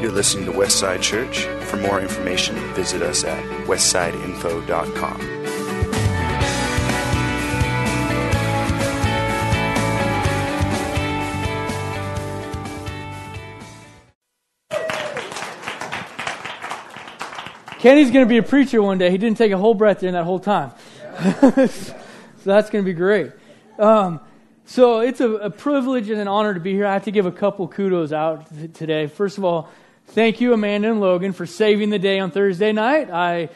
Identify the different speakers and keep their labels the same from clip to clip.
Speaker 1: You're listening to Westside Church. For more information, visit us at westsideinfo.com.
Speaker 2: Kenny's going to be a preacher one day. He didn't take a whole breath during that whole time. so that's going to be great. Um, so it's a, a, privilege and an honor to be here. I have to give a couple kudos out today. First of all, thank you, Amanda and Logan, for saving the day on Thursday night. I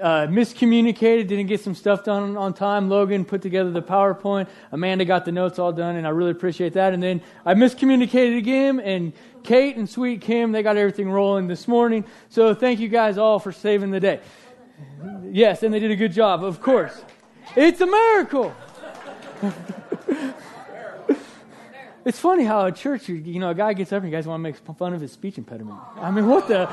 Speaker 2: uh, miscommunicated, didn't get some stuff done on time. Logan put together the PowerPoint. Amanda got the notes all done, and I really appreciate that. And then I miscommunicated again, and Kate and Sweet Kim, they got everything rolling this morning. So thank you guys all for saving the day. Yes, and they did a good job, of course. It's a miracle. it's funny how a church, you know, a guy gets up and you guys want to make fun of his speech impediment. I mean, what the?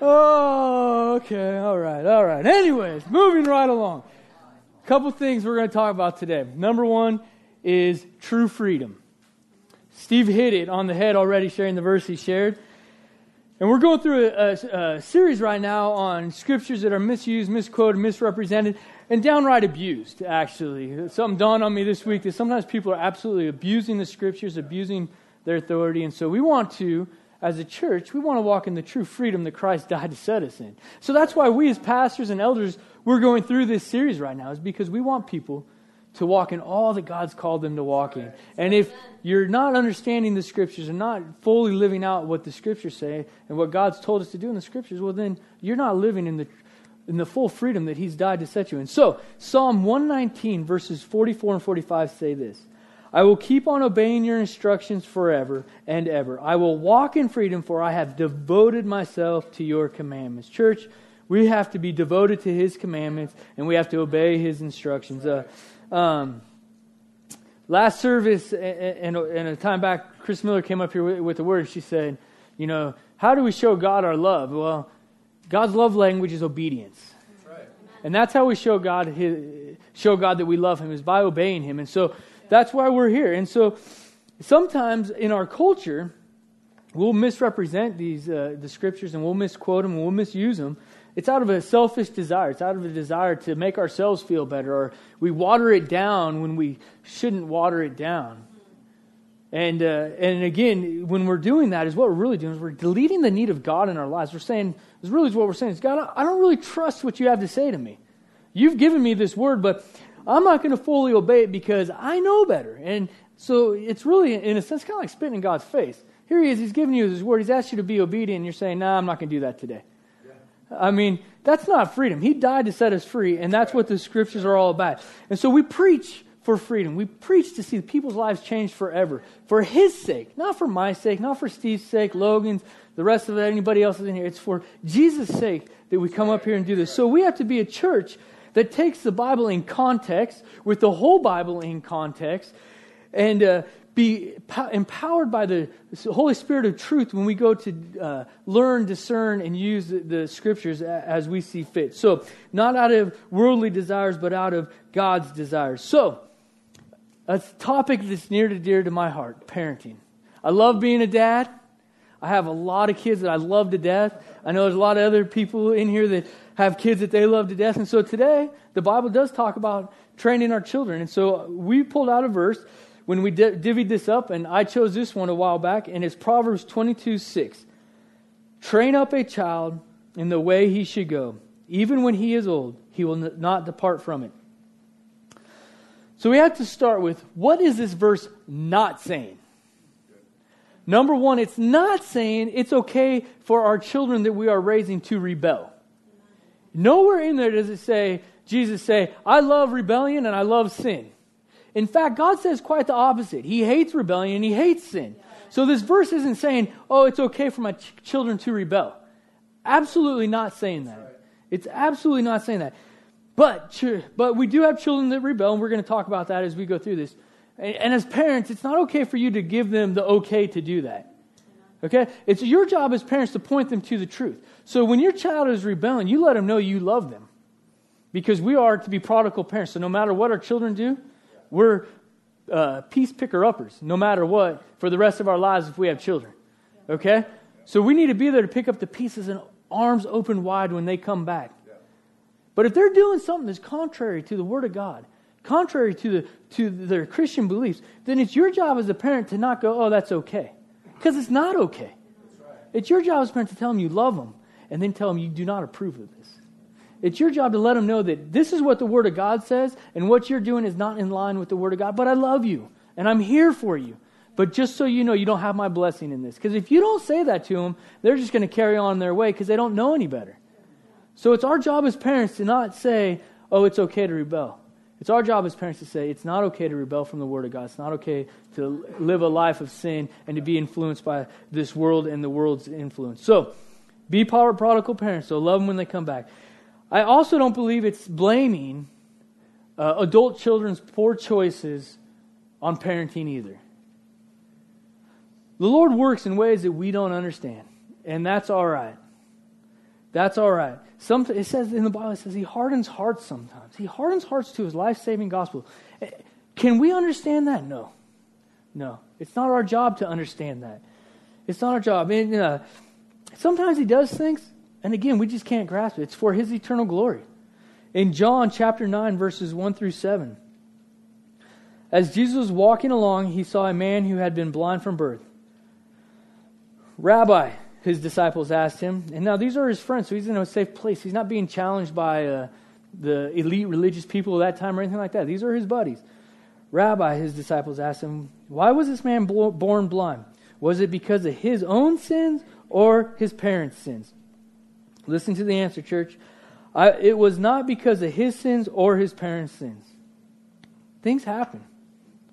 Speaker 2: oh, okay, all right, all right. Anyways, moving right along. A couple things we're going to talk about today. Number one is true freedom. Steve hit it on the head already, sharing the verse he shared. And we're going through a, a, a, series right now on scriptures that are misused, misquoted, misrepresented, and downright abused, actually. Something dawned on me this week that sometimes people are absolutely abusing the scriptures, abusing their authority. And so we want to, as a church, we want to walk in the true freedom that Christ died to set us in. So that's why we, as pastors and elders, we're going through this series right now, is because we want people to walk in all that God's called them to walk in. And if you're not understanding the scriptures and not fully living out what the scriptures say and what God's told us to do in the scriptures, well, then you're not living in the in the full freedom that He's died to set you in. So, Psalm 119, verses 44 and 45 say this I will keep on obeying your instructions forever and ever. I will walk in freedom, for I have devoted myself to your commandments. Church, we have to be devoted to His commandments and we have to obey His instructions. Uh, um, last service and, and, a time back, Chris Miller came up here with, with the word. She said, You know, how do we show God our love? Well, God's love language is obedience. That's right. And that's how we show God, his, show God that we love Him, is by obeying Him. And so that's why we're here. And so sometimes in our culture, we'll misrepresent these uh, the scriptures and we'll misquote them and we'll misuse them it's out of a selfish desire. It's out of a desire to make ourselves feel better, or we water it down when we shouldn't water it down. And, uh, and again, when we're doing that, is what we're really doing is we're deleting the need of God in our lives. We're saying, is really what we're saying is, God, I don't really trust what you have to say to me. You've given me this word, but I'm not going to fully obey it because I know better. And so it's really, in a sense, kind of like spitting in God's face. Here he is, he's giving you his word. He's asked you to be obedient, and you're saying, nah, I'm not going to do that today. I mean, that's not freedom. He died to set us free, and that's what the scriptures are all about. And so we preach for freedom. We preach to see people's lives changed forever for His sake, not for my sake, not for Steve's sake, Logan's, the rest of anybody else in here. It's for Jesus' sake that we come up here and do this. So we have to be a church that takes the Bible in context, with the whole Bible in context, and uh, be empowered by the Holy Spirit of truth when we go to uh, learn, discern, and use the, the, scriptures as we see fit. So, not out of worldly desires, but out of God's desires. So, a topic that's near to dear to my heart parenting. I love being a dad. I have a lot of kids that I love to death. I know there's a lot of other people in here that have kids that they love to death. And so today, the Bible does talk about training our children. And so we pulled out a verse when we divvied this up, and I chose this one a while back, and it's Proverbs 22 6. Train up a child in the way he should go. Even when he is old, he will not depart from it. So we have to start with what is this verse not saying? Number one, it's not saying it's okay for our children that we are raising to rebel. Nowhere in there does it say, Jesus say, I love rebellion and I love sin. In fact, God says quite the opposite. He hates rebellion and he hates sin. So this verse isn't saying, oh, it's okay for my ch- children to rebel. Absolutely not saying that. It's absolutely not saying that. But, but we do have children that rebel, and we're going to talk about that as we go through this. And, and as parents, it's not okay for you to give them the okay to do that. Okay? It's your job as parents to point them to the truth. So when your child is rebelling, you let them know you love them. Because we are to be prodigal parents. So no matter what our children do, we're uh, piece picker uppers, no matter what, for the rest of our lives if we have children. Okay? So we need to be there to pick up the pieces and arms open wide when they come back. But if they're doing something that's contrary to the Word of God, contrary to, the, to their Christian beliefs, then it's your job as a parent to not go, oh, that's okay. Because it's not okay. It's your job as a parent to tell them you love them and then tell them you do not approve of this. It's your job to let them know that this is what the Word of God says and what you're doing is not in line with the Word of God, but I love you and I'm here for you. But just so you know, you don't have my blessing in this. Because if you don't say that to them, they're just going to carry on their way because they don't know any better. So it's our job as parents to not say, oh, it's okay to rebel. It's our job as parents to say it's not okay to rebel from the Word of God. It's not okay to live a life of sin and to be influenced by this world and the world's influence. So, be prodigal parents. So, love them when they come back. I also don't believe it's blaming uh, adult children's poor choices on parenting either. The Lord works in ways that we don't understand, and that's all right. That's all right. Some, it says in the Bible, it says he hardens hearts sometimes. He hardens hearts to his life saving gospel. Eh, can we understand that? No. No. It's not our job to understand that. It's not our job. And, uh, sometimes he does things, and again, we just can't grasp it. It's for his eternal glory. In John chapter 9, verses 1 through 7, as Jesus was walking along, he saw a man who had been blind from birth. Rabbi, his disciples asked him. And now these are his friends, so he's in a safe place. He's not being challenged by uh, the elite religious people of that time or anything like that. These are his buddies. Rabbi, his disciples asked him, Why was this man born blind? Was it because of his own sins or his parents' sins? Listen to the answer, church. I, it was not because of his sins or his parents' sins. Things happen.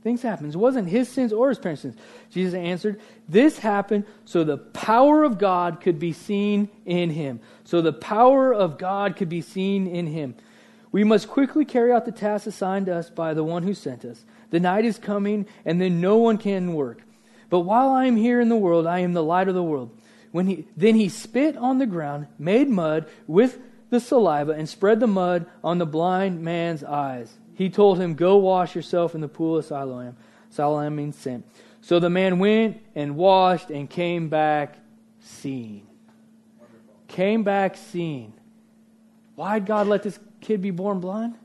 Speaker 2: Things happen. It wasn't his sins or his parents' sins. Jesus answered, This happened so the power of God could be seen in him. So the power of God could be seen in him. We must quickly carry out the task assigned us by the one who sent us. The night is coming, and then no one can work. But while I am here in the world, I am the light of the world. When he, then he spit on the ground, made mud with the saliva, and spread the mud on the blind man's eyes he told him, Go wash yourself in the pool of Siloam. Siloam means sent. So the man went and washed and came back seeing. Wonderful. Came back seeing. Why did God let this kid be born blind?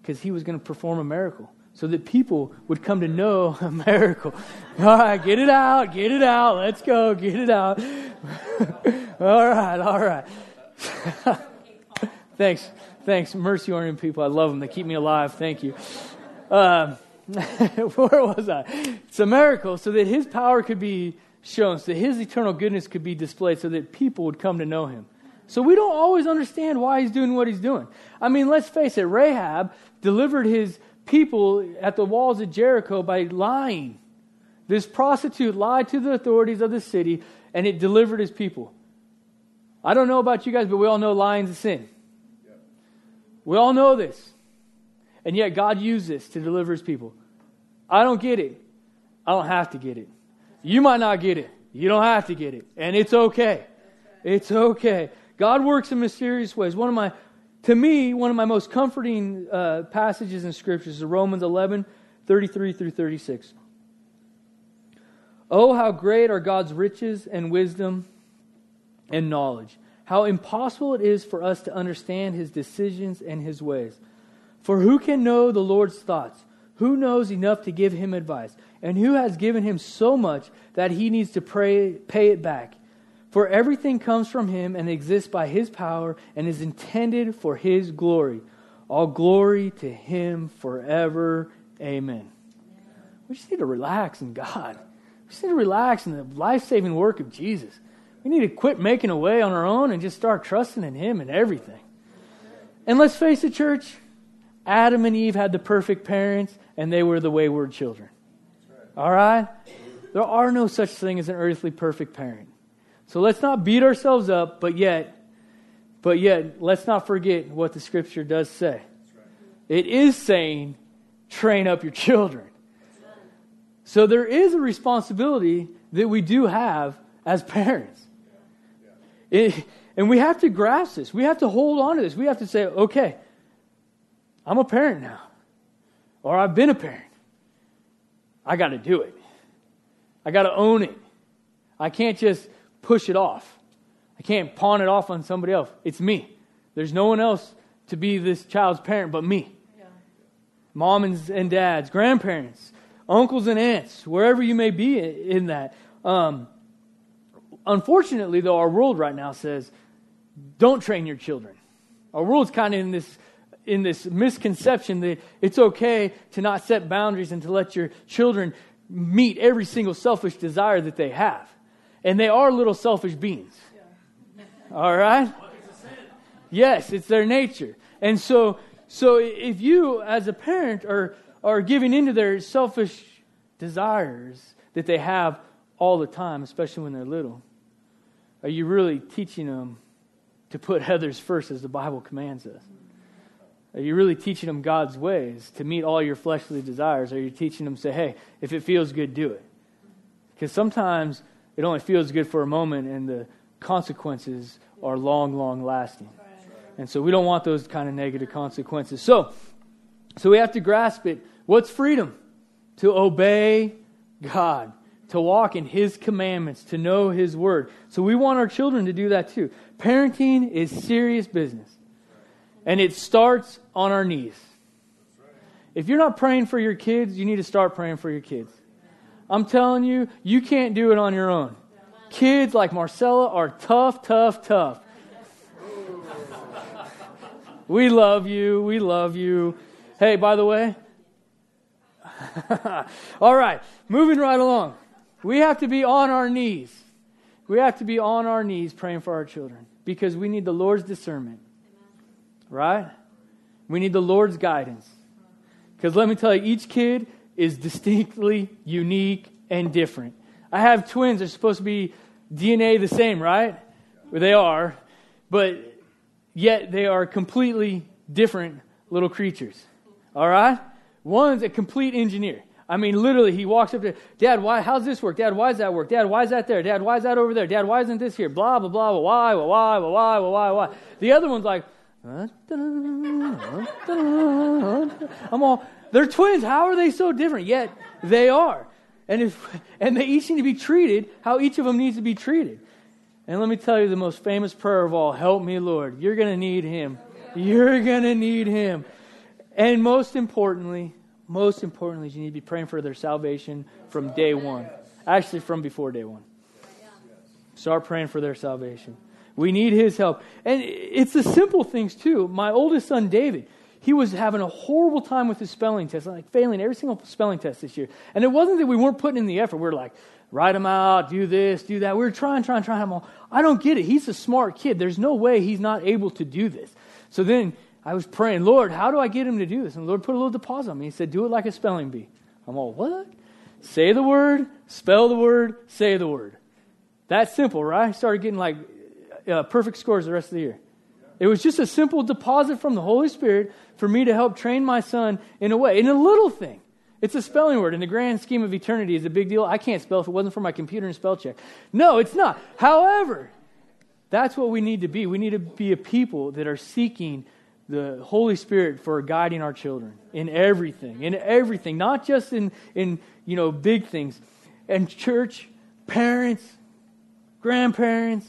Speaker 2: Because he was going to perform a miracle so that people would come to know a miracle. All right, get it out, get it out. Let's go, get it out. all right, all right. Thanks. Thanks. Mercy oriented people. I love them. They keep me alive. Thank you. Um, where was I? It's a miracle so that his power could be shown, so that his eternal goodness could be displayed, so that people would come to know him. So we don't always understand why he's doing what he's doing. I mean, let's face it, Rahab delivered his people at the walls of Jericho by lying. This prostitute lied to the authorities of the city, and it delivered his people. I don't know about you guys, but we all know lying's a sin. We all know this. And yet God used this to deliver his people. I don't get it. I don't have to get it. You might not get it. You don't have to get it. And it's okay. It's okay. God works in mysterious ways. One of my, to me, one of my most comforting uh, passages in Scripture is Romans 11, 33 through 36. Oh, how great are God's riches and wisdom and knowledge how impossible it is for us to understand his decisions and his ways. For who can know the Lord's thoughts? Who knows enough to give him advice? And who has given him so much that he needs to pray, pay it back? For everything comes from him and exists by his power and is intended for his glory. All glory to him forever. Amen. We just need to relax in God. We just need to relax in the life saving work of Jesus. We need to quit making a way on our own and just start trusting in Him and everything. And let's face it, church, Adam and Eve had the perfect parents, and they were the wayward children. All right? There are no such thing as an earthly perfect parent. So let's not beat ourselves up, but yet, but yet, let's not forget what the scripture does say. It is saying, train up your children. So there is a responsibility that we do have as parents. It, and we have to grasp this. We have to hold on to this. We have to say, okay, I'm a parent now, or I've been a parent. I got to do it. I got to own it. I can't just push it off. I can't pawn it off on somebody else. It's me. There's no one else to be this child's parent but me. Yeah. Mom and, and dads, grandparents, uncles and aunts, wherever you may be in that. Um, unfortunately, though, our world right now says, don't train your children. Our world's kind of in this in this misconception that it's okay to not set boundaries and to let your children meet every single selfish desire that they have. And they are little selfish beings. All right? Yes, it's their nature. And so so if you as a parent are are giving into their selfish desires that they have all the time, especially when they're little, are you really teaching them to put others first as the Bible commands us? Are you really teaching them God's ways to meet all your fleshly desires? Are you teaching them, say, hey, if it feels good, do it? Because sometimes it only feels good for a moment and the consequences are long, long lasting. And so we don't want those kind of negative consequences. So, so we have to grasp it. What's freedom? To obey God, to walk in His commandments, to know His word. So we want our children to do that too. Parenting is serious business. And it starts on our knees. If you're not praying for your kids, you need to start praying for your kids. I'm telling you, you can't do it on your own. Kids like Marcella are tough, tough, tough. We love you. We love you. Hey, by the way, all right, moving right along. We have to be on our knees. We have to be on our knees praying for our children because we need the Lord's discernment. Right? We need the Lord's guidance. Because let me tell you, each kid is distinctly unique and different. I have twins, they're supposed to be DNA the same, right? Well, they are, but yet they are completely different little creatures. All right? One's a complete engineer. I mean, literally, he walks up to, Dad, why, how's this work? Dad, why is that work? Dad, why is that there? Dad, why is that over there? Dad, why isn't this here? Blah, blah, blah, why, why, why, why, why, why. The other one's like, I'm all, they're twins. How are they so different? Yet they are. And, if, and they each need to be treated how each of them needs to be treated. And let me tell you the most famous prayer of all Help me, Lord. You're going to need Him. You're going to need Him. And most importantly, most importantly, you need to be praying for their salvation from day one. Actually, from before day one. Start praying for their salvation. We need His help. And it's the simple things, too. My oldest son, David, he was having a horrible time with his spelling test, like failing every single spelling test this year. And it wasn't that we weren't putting in the effort. We were like, write them out, do this, do that. We were trying, trying, trying. I'm all, I don't get it. He's a smart kid. There's no way he's not able to do this. So then I was praying, Lord, how do I get him to do this? And the Lord put a little deposit on me. He said, do it like a spelling bee. I'm all, what? Say the word, spell the word, say the word. That's simple, right? I started getting like uh, perfect scores the rest of the year. It was just a simple deposit from the Holy Spirit for me to help train my son in a way, in a little thing. It's a spelling word. In the grand scheme of eternity, is a big deal. I can't spell if it wasn't for my computer and spell check. No, it's not. However, that's what we need to be. We need to be a people that are seeking the Holy Spirit for guiding our children in everything, in everything, not just in, in you know, big things. And church, parents, grandparents,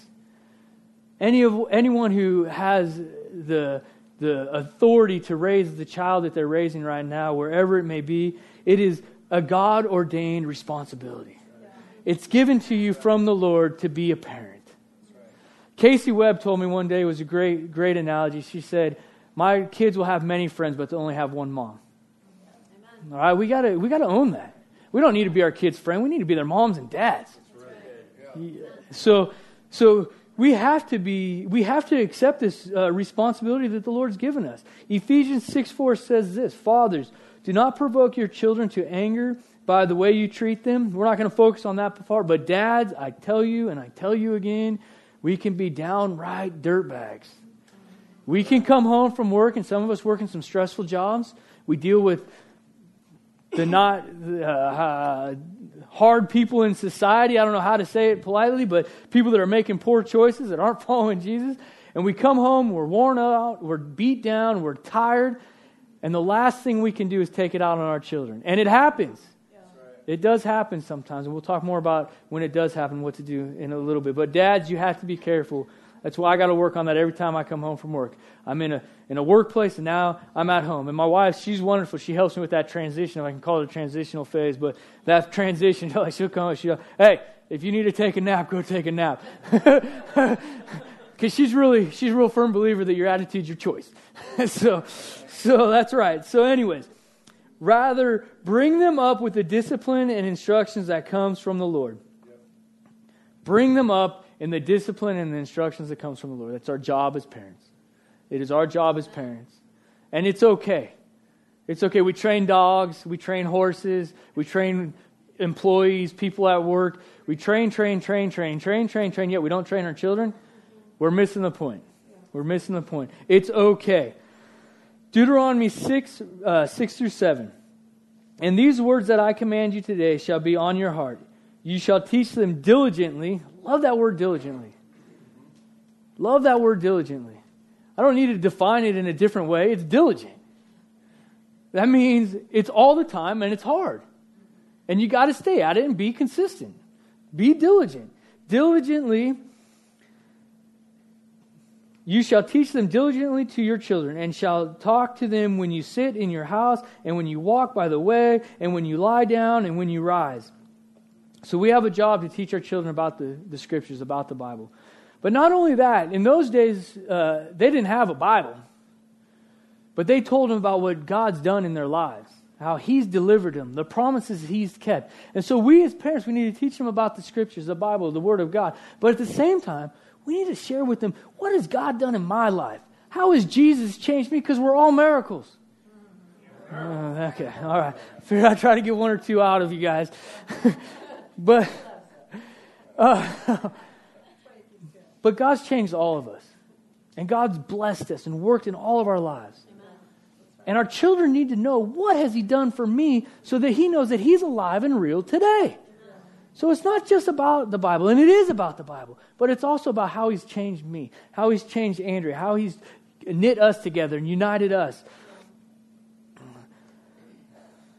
Speaker 2: any of, anyone who has the, the authority to raise the child that they're raising right now, wherever it may be, it is a God ordained responsibility. It's given to you from the Lord to be a parent. Casey Webb told me one day it was a great, great analogy. She said, My kids will have many friends, but they'll only have one mom. All right, we gotta we gotta own that. We don't need to be our kids' friend. We need to be their moms and dads. So so we have to be we have to accept this uh, responsibility that the Lord's given us. Ephesians 6 4 says this Fathers, do not provoke your children to anger by the way you treat them. We're not going to focus on that before but dads, I tell you and I tell you again, we can be downright dirtbags. We can come home from work, and some of us work in some stressful jobs. We deal with the not uh, uh, hard people in society. I don't know how to say it politely, but people that are making poor choices that aren't following Jesus. And we come home, we're worn out, we're beat down, we're tired, and the last thing we can do is take it out on our children. And it happens. It does happen sometimes, and we'll talk more about when it does happen, what to do in a little bit. But dads, you have to be careful. That's why I got to work on that every time I come home from work. I'm in a in a workplace, and now I'm at home. And my wife, she's wonderful. She helps me with that transition, I can call it a transitional phase. But that transition, she'll come, and she'll, hey, if you need to take a nap, go take a nap. Because she's really she's a real firm believer that your attitude's your choice. so, so that's right. So, anyways, Rather, bring them up with the discipline and instructions that comes from the Lord. Bring them up in the discipline and the instructions that comes from the Lord. That's our job as parents. It is our job as parents. And it's okay. It's okay. We train dogs, we train horses, we train employees, people at work. We train, train, train, train, train, train, train, yet we don't train our children. We're missing the point. We're missing the point. It's okay. Deuteronomy 6, uh, 6 through 7. And these words that I command you today shall be on your heart. You shall teach them diligently. Love that word diligently. Love that word diligently. I don't need to define it in a different way. It's diligent. That means it's all the time and it's hard. And you got to stay at it and be consistent. Be diligent. Diligently you shall teach them diligently to your children, and shall talk to them when you sit in your house, and when you walk by the way, and when you lie down, and when you rise. So we have a job to teach our children about the, the scriptures, about the Bible. But not only that, in those days, uh, they didn't have a Bible. But they told them about what God's done in their lives, how He's delivered them, the promises He's kept. And so we as parents, we need to teach them about the scriptures, the Bible, the Word of God. But at the same time, we need to share with them what has God done in my life? How has Jesus changed me? Because we're all miracles. Uh, okay, all right. I figured I'd try to get one or two out of you guys. but, uh, but God's changed all of us. And God's blessed us and worked in all of our lives. And our children need to know what has he done for me so that he knows that he's alive and real today. So it's not just about the Bible, and it is about the Bible, but it's also about how He's changed me, how He's changed Andrea, how He's knit us together and united us.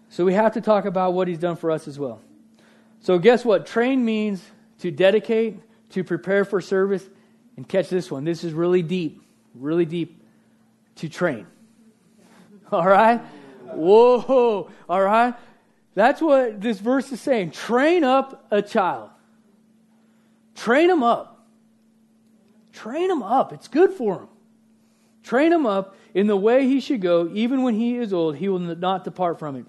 Speaker 2: So we have to talk about what He's done for us as well. So, guess what? Train means to dedicate, to prepare for service, and catch this one. This is really deep, really deep. To train. All right? Whoa. All right? That's what this verse is saying. Train up a child. Train him up. Train him up. It's good for him. Train him up in the way he should go. Even when he is old, he will not depart from it.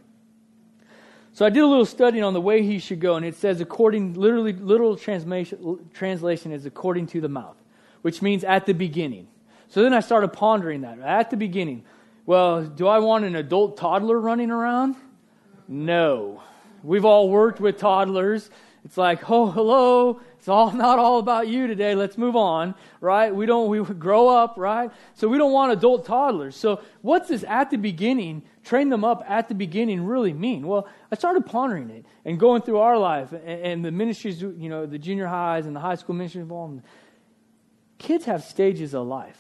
Speaker 2: So I did a little studying on the way he should go, and it says according, literally, literal translation, translation is according to the mouth, which means at the beginning. So then I started pondering that. At the beginning. Well, do I want an adult toddler running around? No. We've all worked with toddlers. It's like, oh, hello. It's all not all about you today. Let's move on, right? We don't we grow up, right? So we don't want adult toddlers. So what's this at the beginning? Train them up at the beginning really mean? Well, I started pondering it and going through our life and, and the ministries, you know, the junior highs and the high school ministry involved. Kids have stages of life.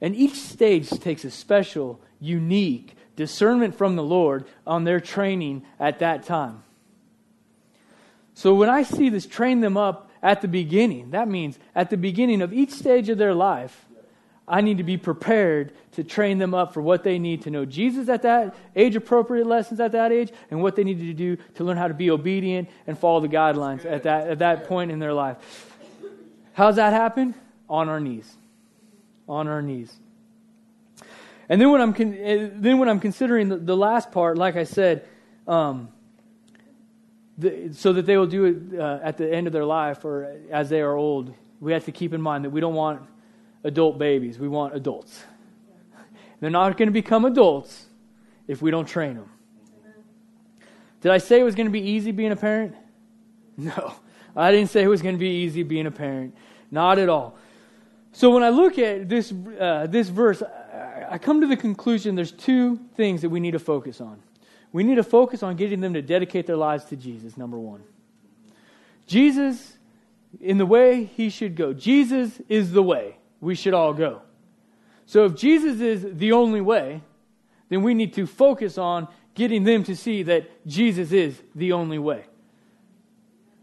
Speaker 2: And each stage takes a special, unique, discernment from the Lord on their training at that time. So when I see this train them up at the beginning, that means at the beginning of each stage of their life, I need to be prepared to train them up for what they need to know Jesus at that age appropriate lessons at that age and what they need to do to learn how to be obedient and follow the guidelines at that, at that point in their life. How's that happen? On our knees. On our knees. And then when I'm, con- eh, then when I'm considering the, the last part, like I said, um, the, so that they will do it uh, at the end of their life or as they are old, we have to keep in mind that we don't want adult babies. We want adults. They're not going to become adults if we don't train them. Did I say it was going to be easy being a parent? No. I didn't say it was going to be easy being a parent. Not at all. So when I look at this, uh, this verse, I come to the conclusion there's two things that we need to focus on. We need to focus on getting them to dedicate their lives to Jesus, number one. Jesus, in the way he should go. Jesus is the way we should all go. So if Jesus is the only way, then we need to focus on getting them to see that Jesus is the only way.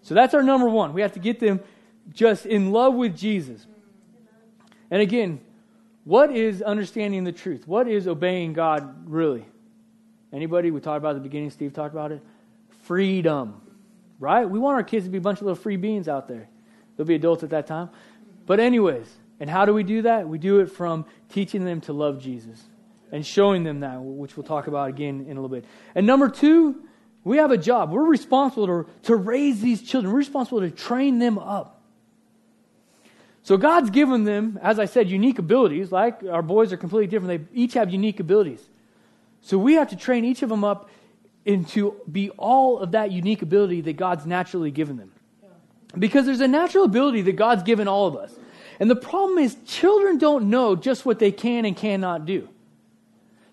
Speaker 2: So that's our number one. We have to get them just in love with Jesus. And again, what is understanding the truth? What is obeying God really? Anybody? We talked about at the beginning, Steve talked about it. Freedom. Right? We want our kids to be a bunch of little free beings out there. They'll be adults at that time. But, anyways, and how do we do that? We do it from teaching them to love Jesus and showing them that, which we'll talk about again in a little bit. And number two, we have a job. We're responsible to, to raise these children, we're responsible to train them up. So God's given them, as I said, unique abilities. Like our boys are completely different. They each have unique abilities. So we have to train each of them up into be all of that unique ability that God's naturally given them. Because there's a natural ability that God's given all of us. And the problem is children don't know just what they can and cannot do.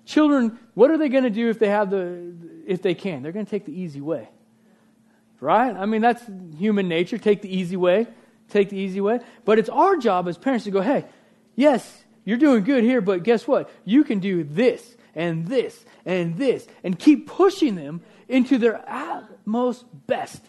Speaker 2: Children, what are they going to do if they have the if they can? They're going to take the easy way. Right? I mean, that's human nature. Take the easy way take the easy way. But it's our job as parents to go, hey, yes, you're doing good here, but guess what? You can do this and this and this and keep pushing them into their utmost best,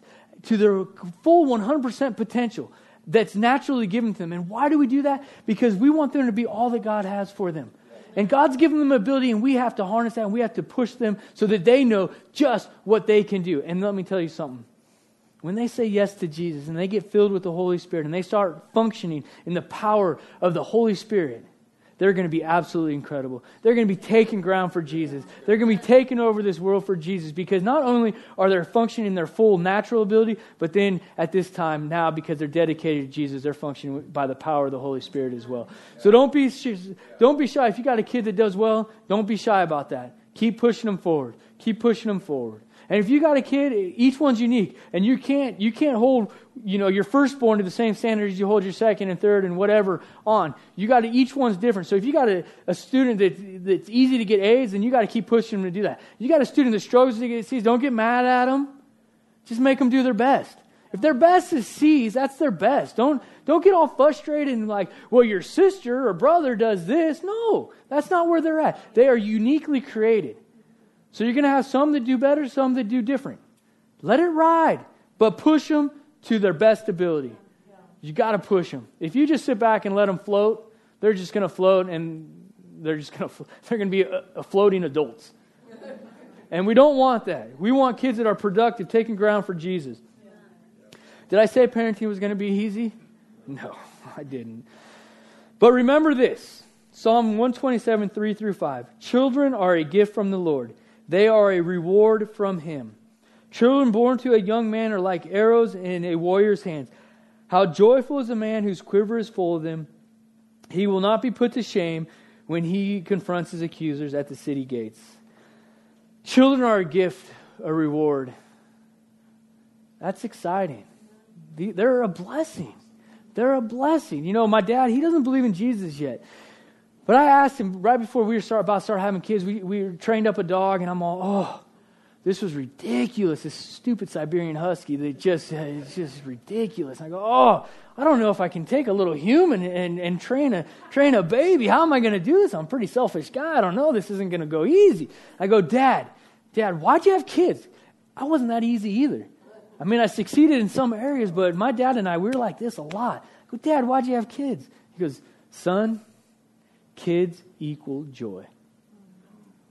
Speaker 2: to their full 100% potential that's naturally given to them. And why do we do that? Because we want them to be all that God has for them. And God's given them ability, and we have to harness that, and we have to push them so that they know just what they can do. And let me tell you something when they say yes to Jesus and they get filled with the Holy Spirit and they start functioning in the power of the Holy Spirit, they're going to be absolutely incredible. They're going to be taking ground for Jesus. They're going to be taking over this world for Jesus because not only are they functioning in their full natural ability, but then at this time now, because they're dedicated to Jesus, they're functioning by the power of the Holy Spirit as well. So don't be, don't be shy. If you got a kid that does well, don't be shy about that. Keep pushing them forward. Keep pushing them forward. And if you got a kid, each one's unique, and you can't you can't hold you know your firstborn to the same standards you hold your second and third and whatever on. You got to each one's different. So if you got a, a student that that's easy to get A's, then you got to keep pushing them to do that. You got a student that struggles to get C's, don't get mad at them. Just make them do their best. If their best is C's, that's their best. Don't don't get all frustrated and like, well, your sister or brother does this. No, that's not where they're at. They are uniquely created. So you're going to have some that do better, some that do different. Let it ride, but push them to their best ability. You got to push them. If you just sit back and let them float, they're just going to float and they're just going to they're going to be a, a floating adults. and we don't want that. We want kids that are productive, taking ground for Jesus. Did I say parenting was going to be easy? No, I didn't. But remember this Psalm 127, 3 through 5. Children are a gift from the Lord. They are a reward from him. Children born to a young man are like arrows in a warrior's hands. How joyful is a man whose quiver is full of them. He will not be put to shame when he confronts his accusers at the city gates. Children are a gift, a reward. That's exciting. They're a blessing. They're a blessing. You know, my dad, he doesn't believe in Jesus yet. But I asked him right before we were start, about to start having kids, we, we trained up a dog, and I'm all, oh, this was ridiculous. This stupid Siberian Husky that just, uh, it's just ridiculous. I go, oh, I don't know if I can take a little human and, and train, a, train a baby. How am I going to do this? I'm a pretty selfish guy. I don't know. This isn't going to go easy. I go, Dad, Dad, why'd you have kids? I wasn't that easy either. I mean, I succeeded in some areas, but my dad and I, we were like this a lot. I go, Dad, why'd you have kids? He goes, Son, Kids equal joy.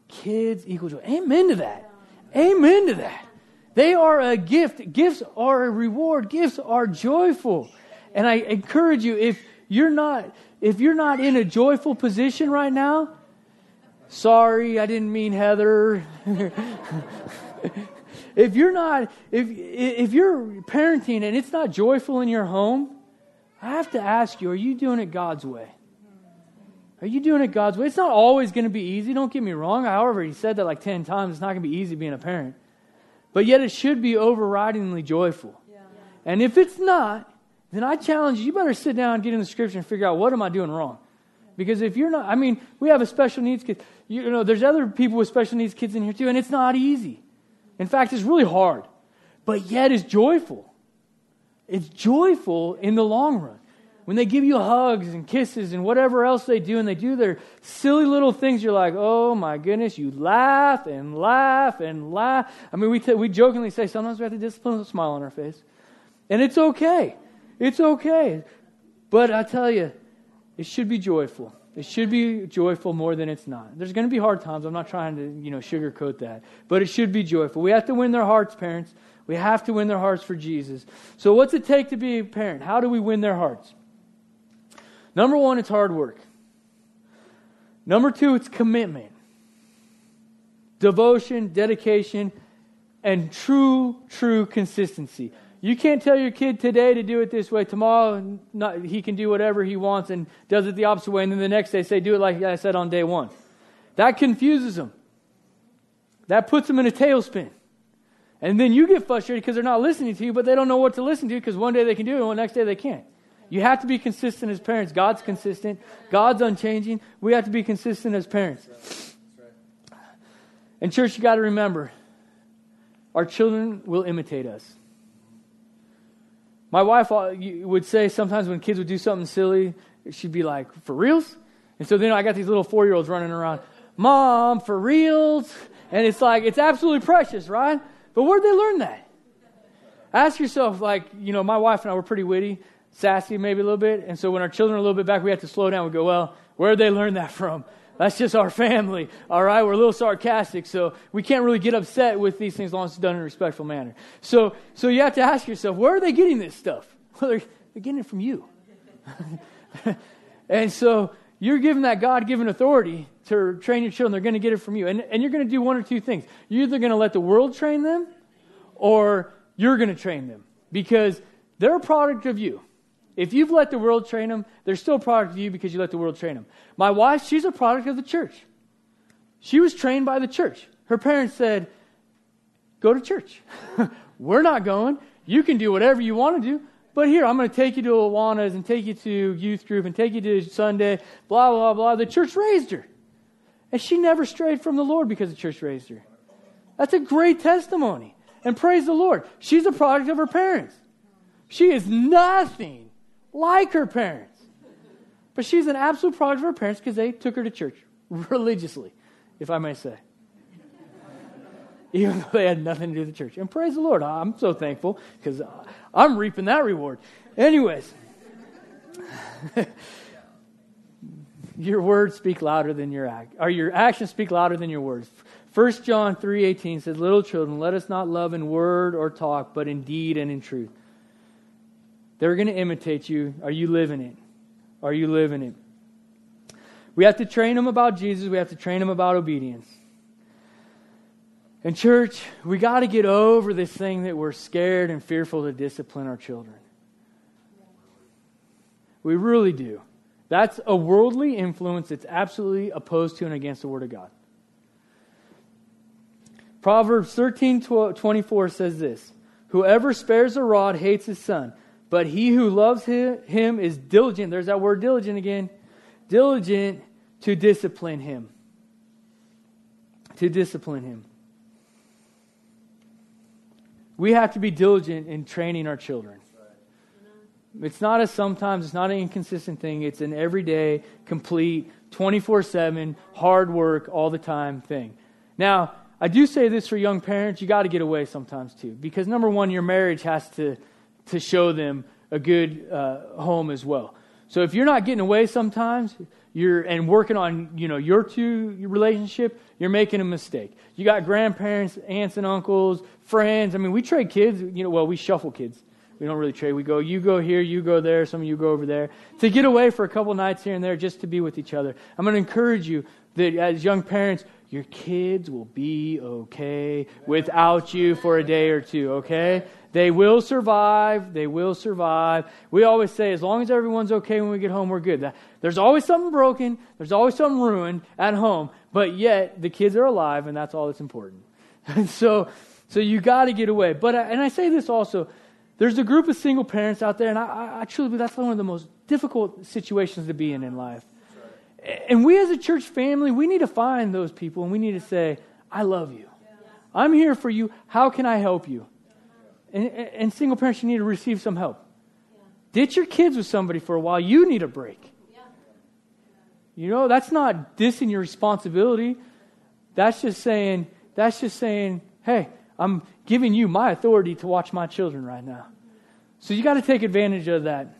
Speaker 2: Kids equal joy. Amen to that. Amen to that. They are a gift. Gifts are a reward. Gifts are joyful. And I encourage you if you're not if you're not in a joyful position right now, sorry, I didn't mean Heather. if you're not if if you're parenting and it's not joyful in your home, I have to ask you, are you doing it God's way? Are you doing it God's way? It's not always going to be easy. Don't get me wrong. However, he said that like 10 times. It's not going to be easy being a parent. But yet it should be overridingly joyful. Yeah. And if it's not, then I challenge you, you better sit down and get in the scripture and figure out what am I doing wrong? Because if you're not, I mean, we have a special needs kid. You know, there's other people with special needs kids in here too, and it's not easy. In fact, it's really hard. But yet it's joyful. It's joyful in the long run. When they give you hugs and kisses and whatever else they do, and they do their silly little things, you're like, oh my goodness, you laugh and laugh and laugh. I mean, we, t- we jokingly say sometimes we have to discipline a smile on our face. And it's okay. It's okay. But I tell you, it should be joyful. It should be joyful more than it's not. There's going to be hard times. I'm not trying to, you know, sugarcoat that. But it should be joyful. We have to win their hearts, parents. We have to win their hearts for Jesus. So what's it take to be a parent? How do we win their hearts? Number one, it's hard work. Number two, it's commitment. Devotion, dedication, and true, true consistency. You can't tell your kid today to do it this way. Tomorrow, not, he can do whatever he wants and does it the opposite way. And then the next day, say, do it like I said on day one. That confuses them. That puts them in a tailspin. And then you get frustrated because they're not listening to you, but they don't know what to listen to because one day they can do it and the next day they can't. You have to be consistent as parents. God's consistent, God's unchanging. We have to be consistent as parents. And, church, you got to remember our children will imitate us. My wife would say sometimes when kids would do something silly, she'd be like, For reals? And so then I got these little four year olds running around, Mom, for reals? And it's like, it's absolutely precious, right? But where'd they learn that? Ask yourself, like, you know, my wife and I were pretty witty, sassy maybe a little bit. And so when our children are a little bit back, we have to slow down. We go, Well, where'd they learn that from? That's just our family, all right? We're a little sarcastic, so we can't really get upset with these things as long as it's done in a respectful manner. So, so you have to ask yourself, where are they getting this stuff? Well, they're, they're getting it from you. and so you're given that God given authority to train your children. They're going to get it from you. And, and you're going to do one or two things. You're either going to let the world train them or you're going to train them because they're a product of you. If you've let the world train them, they're still a product of you because you let the world train them. My wife, she's a product of the church. She was trained by the church. Her parents said, Go to church. We're not going. You can do whatever you want to do. But here, I'm going to take you to Awanas and take you to youth group and take you to Sunday, blah, blah, blah. The church raised her. And she never strayed from the Lord because the church raised her. That's a great testimony. And praise the Lord. She's a product of her parents. She is nothing like her parents. But she's an absolute product of her parents because they took her to church religiously, if I may say. Even though they had nothing to do with the church. And praise the Lord. I'm so thankful because I'm reaping that reward. Anyways, your words speak louder than your act, or your actions speak louder than your words. 1 John 3:18 says, "Little children, let us not love in word or talk, but in deed and in truth." They're going to imitate you. Are you living it? Are you living it? We have to train them about Jesus. We have to train them about obedience. And, church, we got to get over this thing that we're scared and fearful to discipline our children. We really do. That's a worldly influence that's absolutely opposed to and against the Word of God. Proverbs 13 24 says this Whoever spares a rod hates his son, but he who loves him is diligent. There's that word diligent again. Diligent to discipline him. To discipline him. We have to be diligent in training our children. It's not a sometimes, it's not an inconsistent thing. It's an everyday, complete, 24 7, hard work, all the time thing. Now, I do say this for young parents you got to get away sometimes too. Because number one, your marriage has to to show them a good uh, home as well. So if you're not getting away sometimes, you're and working on you know your two relationship, you're making a mistake. You got grandparents, aunts and uncles, friends. I mean, we trade kids. You know, well, we shuffle kids. We don't really trade. We go, you go here, you go there, some of you go over there. To get away for a couple nights here and there just to be with each other. I'm going to encourage you that as young parents, your kids will be okay without you for a day or two, okay? They will survive. They will survive. We always say, as long as everyone's okay when we get home, we're good. There's always something broken, there's always something ruined at home, but yet the kids are alive, and that's all that's important. And so, so you got to get away. But, uh, and I say this also there's a group of single parents out there, and I, I truly believe that's one of the most difficult situations to be in in life. And we as a church family, we need to find those people and we need to say, I love you. I'm here for you. How can I help you? And, and single parents, you need to receive some help. Ditch your kids with somebody for a while. You need a break. You know, that's not dissing your responsibility. That's just saying, that's just saying, hey, I'm giving you my authority to watch my children right now. So you got to take advantage of that.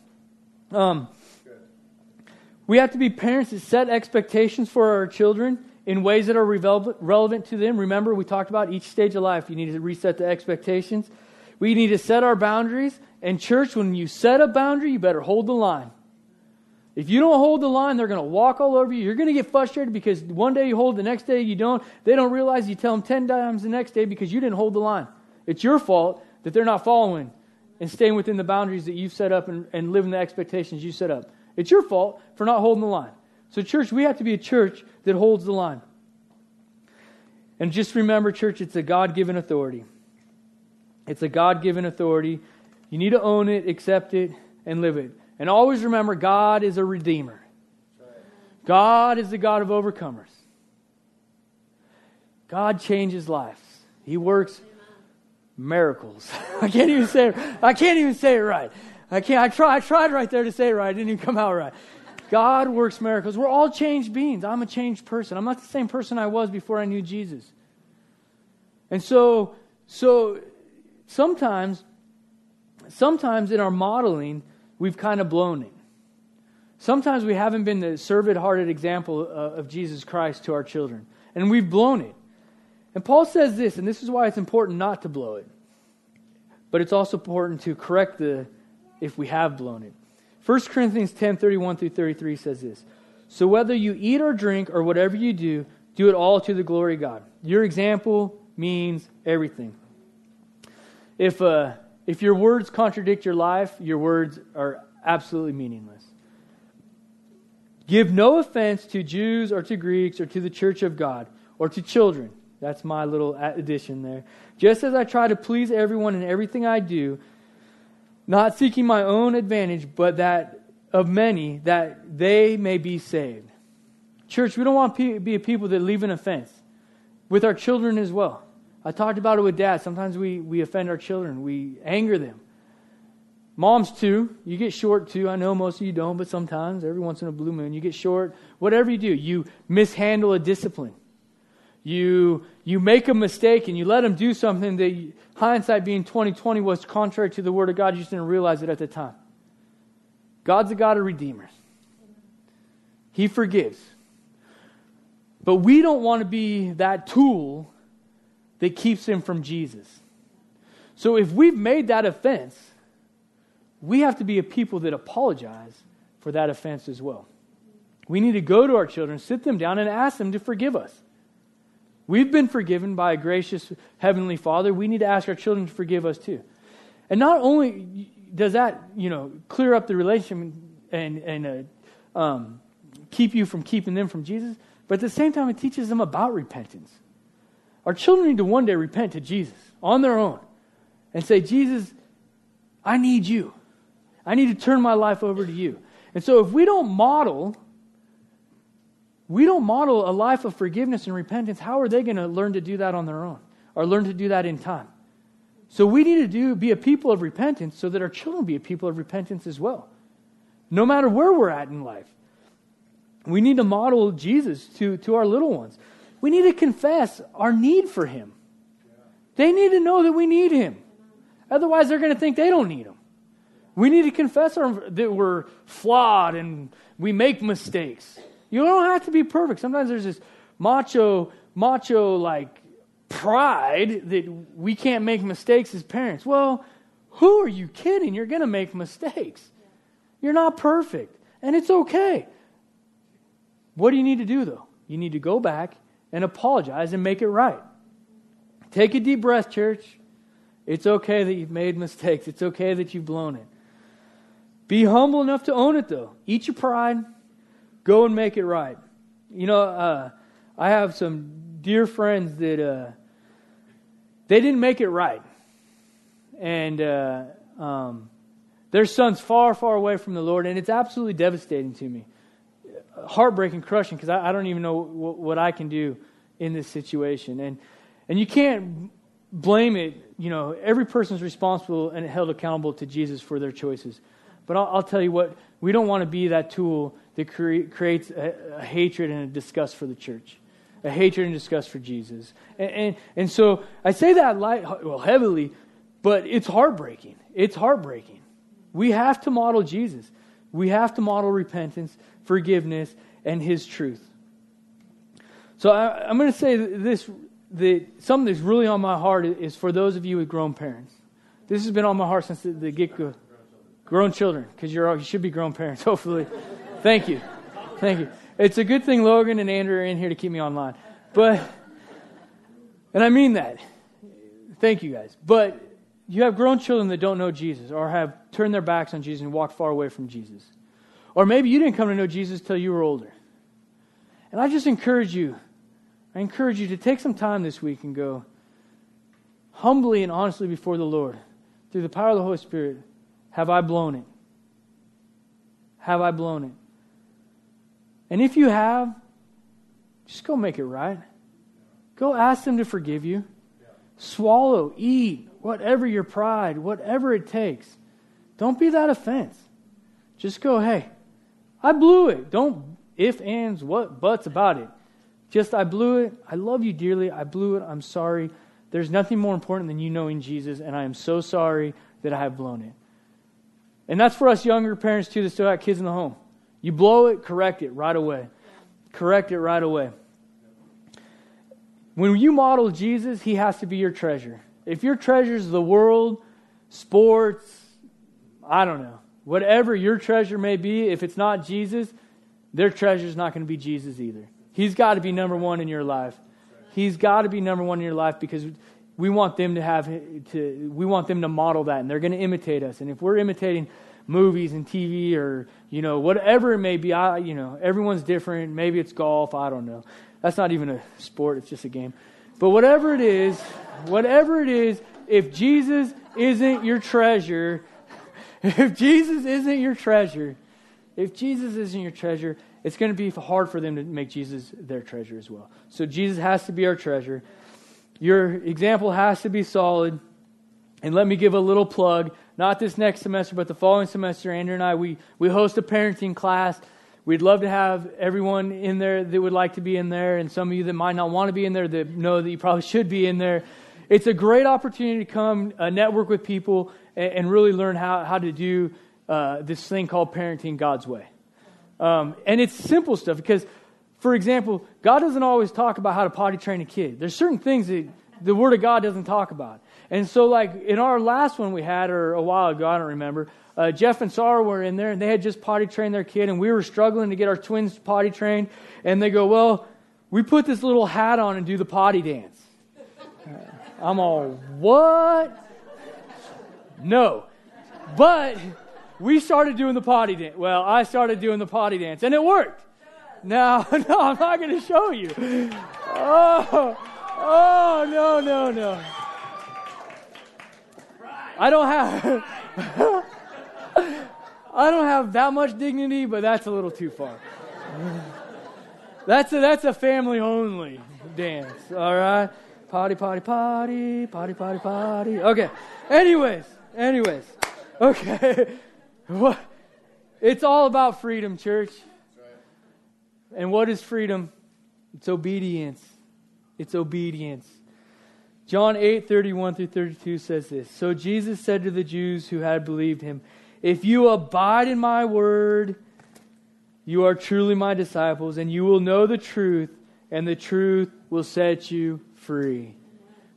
Speaker 2: Um, we have to be parents that set expectations for our children in ways that are relevant to them. Remember, we talked about each stage of life. You need to reset the expectations. We need to set our boundaries. And, church, when you set a boundary, you better hold the line. If you don't hold the line, they're going to walk all over you. You're going to get frustrated because one day you hold, the next day you don't. They don't realize you tell them 10 times the next day because you didn't hold the line. It's your fault that they're not following and staying within the boundaries that you've set up and, and living the expectations you set up. It's your fault for not holding the line. So, church, we have to be a church that holds the line. And just remember, church, it's a God given authority. It's a God given authority. You need to own it, accept it, and live it. And always remember, God is a redeemer. God is the God of overcomers. God changes lives. He works miracles. I can't even say it, I can't even say it right. I can't I try I tried right there to say it right. It didn't even come out right. God works miracles. We're all changed beings. I'm a changed person. I'm not the same person I was before I knew Jesus. And so so sometimes sometimes in our modeling we've kind of blown it. Sometimes we haven't been the servant hearted example uh, of Jesus Christ to our children, and we've blown it. And Paul says this, and this is why it's important not to blow it. But it's also important to correct the if we have blown it. 1 Corinthians 10 31 through 33 says this So whether you eat or drink or whatever you do, do it all to the glory of God. Your example means everything. If, uh, if your words contradict your life, your words are absolutely meaningless. Give no offense to Jews or to Greeks or to the church of God or to children. That's my little addition there. Just as I try to please everyone in everything I do, not seeking my own advantage, but that of many, that they may be saved. Church, we don't want to be a people that leave an offense with our children as well. I talked about it with dad. Sometimes we, we offend our children, we anger them. Moms, too. You get short, too. I know most of you don't, but sometimes, every once in a blue moon, you get short. Whatever you do, you mishandle a discipline. You, you make a mistake and you let them do something that, hindsight being 2020, was contrary to the Word of God. You just didn't realize it at the time. God's a God of redeemers, He forgives. But we don't want to be that tool that keeps him from Jesus. So if we've made that offense, we have to be a people that apologize for that offense as well. We need to go to our children, sit them down, and ask them to forgive us. We've been forgiven by a gracious Heavenly Father. We need to ask our children to forgive us too. And not only does that, you know, clear up the relationship and, and uh, um, keep you from keeping them from Jesus, but at the same time, it teaches them about repentance. Our children need to one day repent to Jesus on their own and say, Jesus, I need you. I need to turn my life over to you. And so if we don't model, we don't model a life of forgiveness and repentance, how are they going to learn to do that on their own or learn to do that in time? So we need to do, be a people of repentance so that our children be a people of repentance as well. No matter where we're at in life. We need to model Jesus to, to our little ones. We need to confess our need for Him. They need to know that we need Him. Otherwise, they're going to think they don't need Him. We need to confess our, that we're flawed and we make mistakes. You don't have to be perfect. Sometimes there's this macho, macho like pride that we can't make mistakes as parents. Well, who are you kidding? You're going to make mistakes. You're not perfect, and it's okay. What do you need to do, though? You need to go back and apologize and make it right. Take a deep breath, church. It's okay that you've made mistakes. It's okay that you've blown it. Be humble enough to own it, though. Eat your pride. Go and make it right. You know, uh, I have some dear friends that uh, they didn't make it right, and uh, um, their son's far, far away from the Lord, and it's absolutely devastating to me heartbreaking, crushing because I, I, don't even know what, what I can do in this situation. And, and you can't blame it. You know, every person's responsible and held accountable to Jesus for their choices. But I'll, I'll tell you what, we don't want to be that tool that cre- creates a, a, hatred and a disgust for the church, a hatred and disgust for Jesus. And, and, and so I say that light, well, heavily, but it's heartbreaking. It's heartbreaking. We have to model Jesus. We have to model repentance, forgiveness, and his truth. So I, am going to say this that something that's really on my heart is for those of you with grown parents. This has been on my heart since the, the get go. Grown children, because you should be grown parents, hopefully. Thank you. Thank you. It's a good thing Logan and Andrew are in here to keep me online. But, and I mean that. Thank you guys. But you have grown children that don't know Jesus or have turned their backs on Jesus and walked far away from Jesus. Or maybe you didn't come to know Jesus till you were older. And I just encourage you, I encourage you to take some time this week and go humbly and honestly before the Lord through the power of the Holy Spirit. Have I blown it? Have I blown it? And if you have, just go make it right. Go ask them to forgive you. Swallow, eat, whatever your pride, whatever it takes. Don't be that offense. Just go, hey, I blew it. Don't if, ands, what, buts about it. Just, I blew it. I love you dearly. I blew it. I'm sorry. There's nothing more important than you knowing Jesus, and I am so sorry that I have blown it. And that's for us younger parents, too, that still have kids in the home. You blow it, correct it right away. Correct it right away. When you model Jesus, he has to be your treasure. If your treasure is the world, sports, I don't know, whatever your treasure may be, if it's not Jesus, their treasure is not going to be Jesus either. He's got to be number one in your life. He's got to be number one in your life because we want them to have to we want them to model that and they're going to imitate us. And if we're imitating movies and tv or you know whatever it may be i you know everyone's different. Maybe it's golf. I don't know. That's not even a sport. It's just a game but whatever it is whatever it is if jesus isn't your treasure if jesus isn't your treasure if jesus isn't your treasure it's going to be hard for them to make jesus their treasure as well so jesus has to be our treasure your example has to be solid. And let me give a little plug. Not this next semester, but the following semester, Andrew and I, we, we host a parenting class. We'd love to have everyone in there that would like to be in there, and some of you that might not want to be in there that know that you probably should be in there. It's a great opportunity to come uh, network with people and, and, really learn how, how to do uh, this thing called parenting God's way. Um, and it's simple stuff because for example, God doesn't always talk about how to potty train a kid. There's certain things that the Word of God doesn't talk about. And so, like in our last one we had, or a while ago, I don't remember, uh, Jeff and Sarah were in there and they had just potty trained their kid, and we were struggling to get our twins potty trained. And they go, Well, we put this little hat on and do the potty dance. I'm all, What? No. But we started doing the potty dance. Well, I started doing the potty dance, and it worked. No, no, I'm not going to show you. Oh, oh, no, no, no. I don't have. I don't have that much dignity, but that's a little too far. That's a, that's a family only dance, all right? Potty, potty, potty, potty, potty, potty. Okay. Anyways, anyways. Okay. What? It's all about freedom, church. And what is freedom? It's obedience. It's obedience. John 8, 31 through 32 says this So Jesus said to the Jews who had believed him, If you abide in my word, you are truly my disciples, and you will know the truth, and the truth will set you free.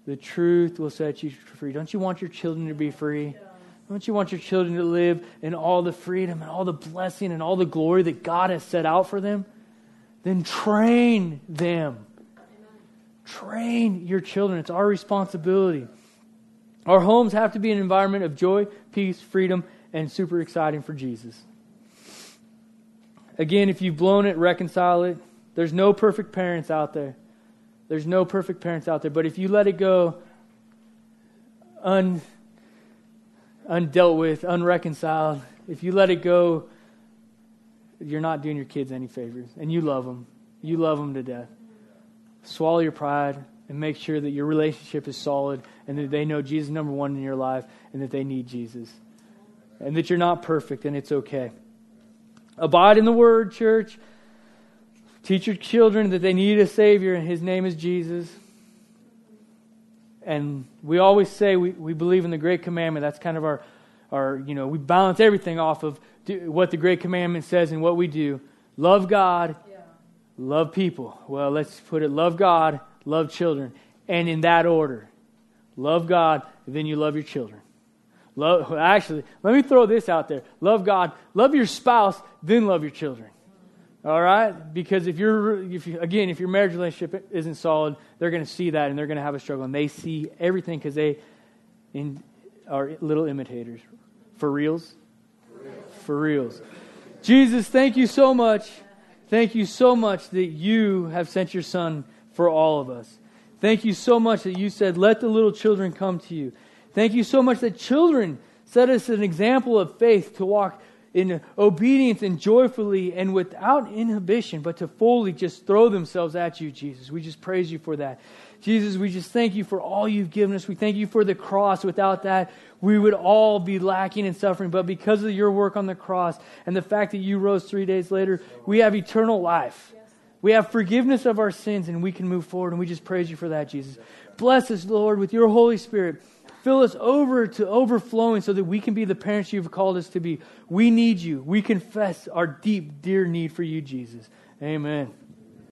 Speaker 2: The truth will set you free. Don't you want your children to be free? Don't you want your children to live in all the freedom and all the blessing and all the glory that God has set out for them? then train them. Train your children. It's our responsibility. Our homes have to be an environment of joy, peace, freedom, and super exciting for Jesus. Again, if you've blown it, reconcile it. There's no perfect parents out there. There's no perfect parents out there. But if you let it go un, undealt with, unreconciled, if you let it go you're not doing your kids any favors. And you love them. You love them to death. Swallow your pride and make sure that your relationship is solid and that they know Jesus is number one in your life and that they need Jesus. and that you're not perfect, and it's okay. Abide in the Word, church. Teach your children that they need a Savior, and His name is Jesus. And we always say we, we believe in the Great Commandment. That's kind of our, our, you know, we balance everything off of what the Great Commandment says and what we do. Love God. Love people. Well, let's put it love God, love children. And in that order love God, then you love your children. Love, actually, let me throw this out there love God, love your spouse, then love your children. All right? Because if you're, if you, again, if your marriage relationship isn't solid, they're going to see that and they're going to have a struggle. And they see everything because they in, are little imitators. For reals? For reals. For reals. Jesus, thank you so much. Thank you so much that you have sent your son for all of us. Thank you so much that you said, Let the little children come to you. Thank you so much that children set us an example of faith to walk in obedience and joyfully and without inhibition, but to fully just throw themselves at you, Jesus. We just praise you for that. Jesus, we just thank you for all you've given us. We thank you for the cross. Without that, we would all be lacking and suffering. But because of your work on the cross and the fact that you rose three days later, we have eternal life. We have forgiveness of our sins and we can move forward. And we just praise you for that, Jesus. Bless us, Lord, with your Holy Spirit. Fill us over to overflowing so that we can be the parents you've called us to be. We need you. We confess our deep, dear need for you, Jesus. Amen.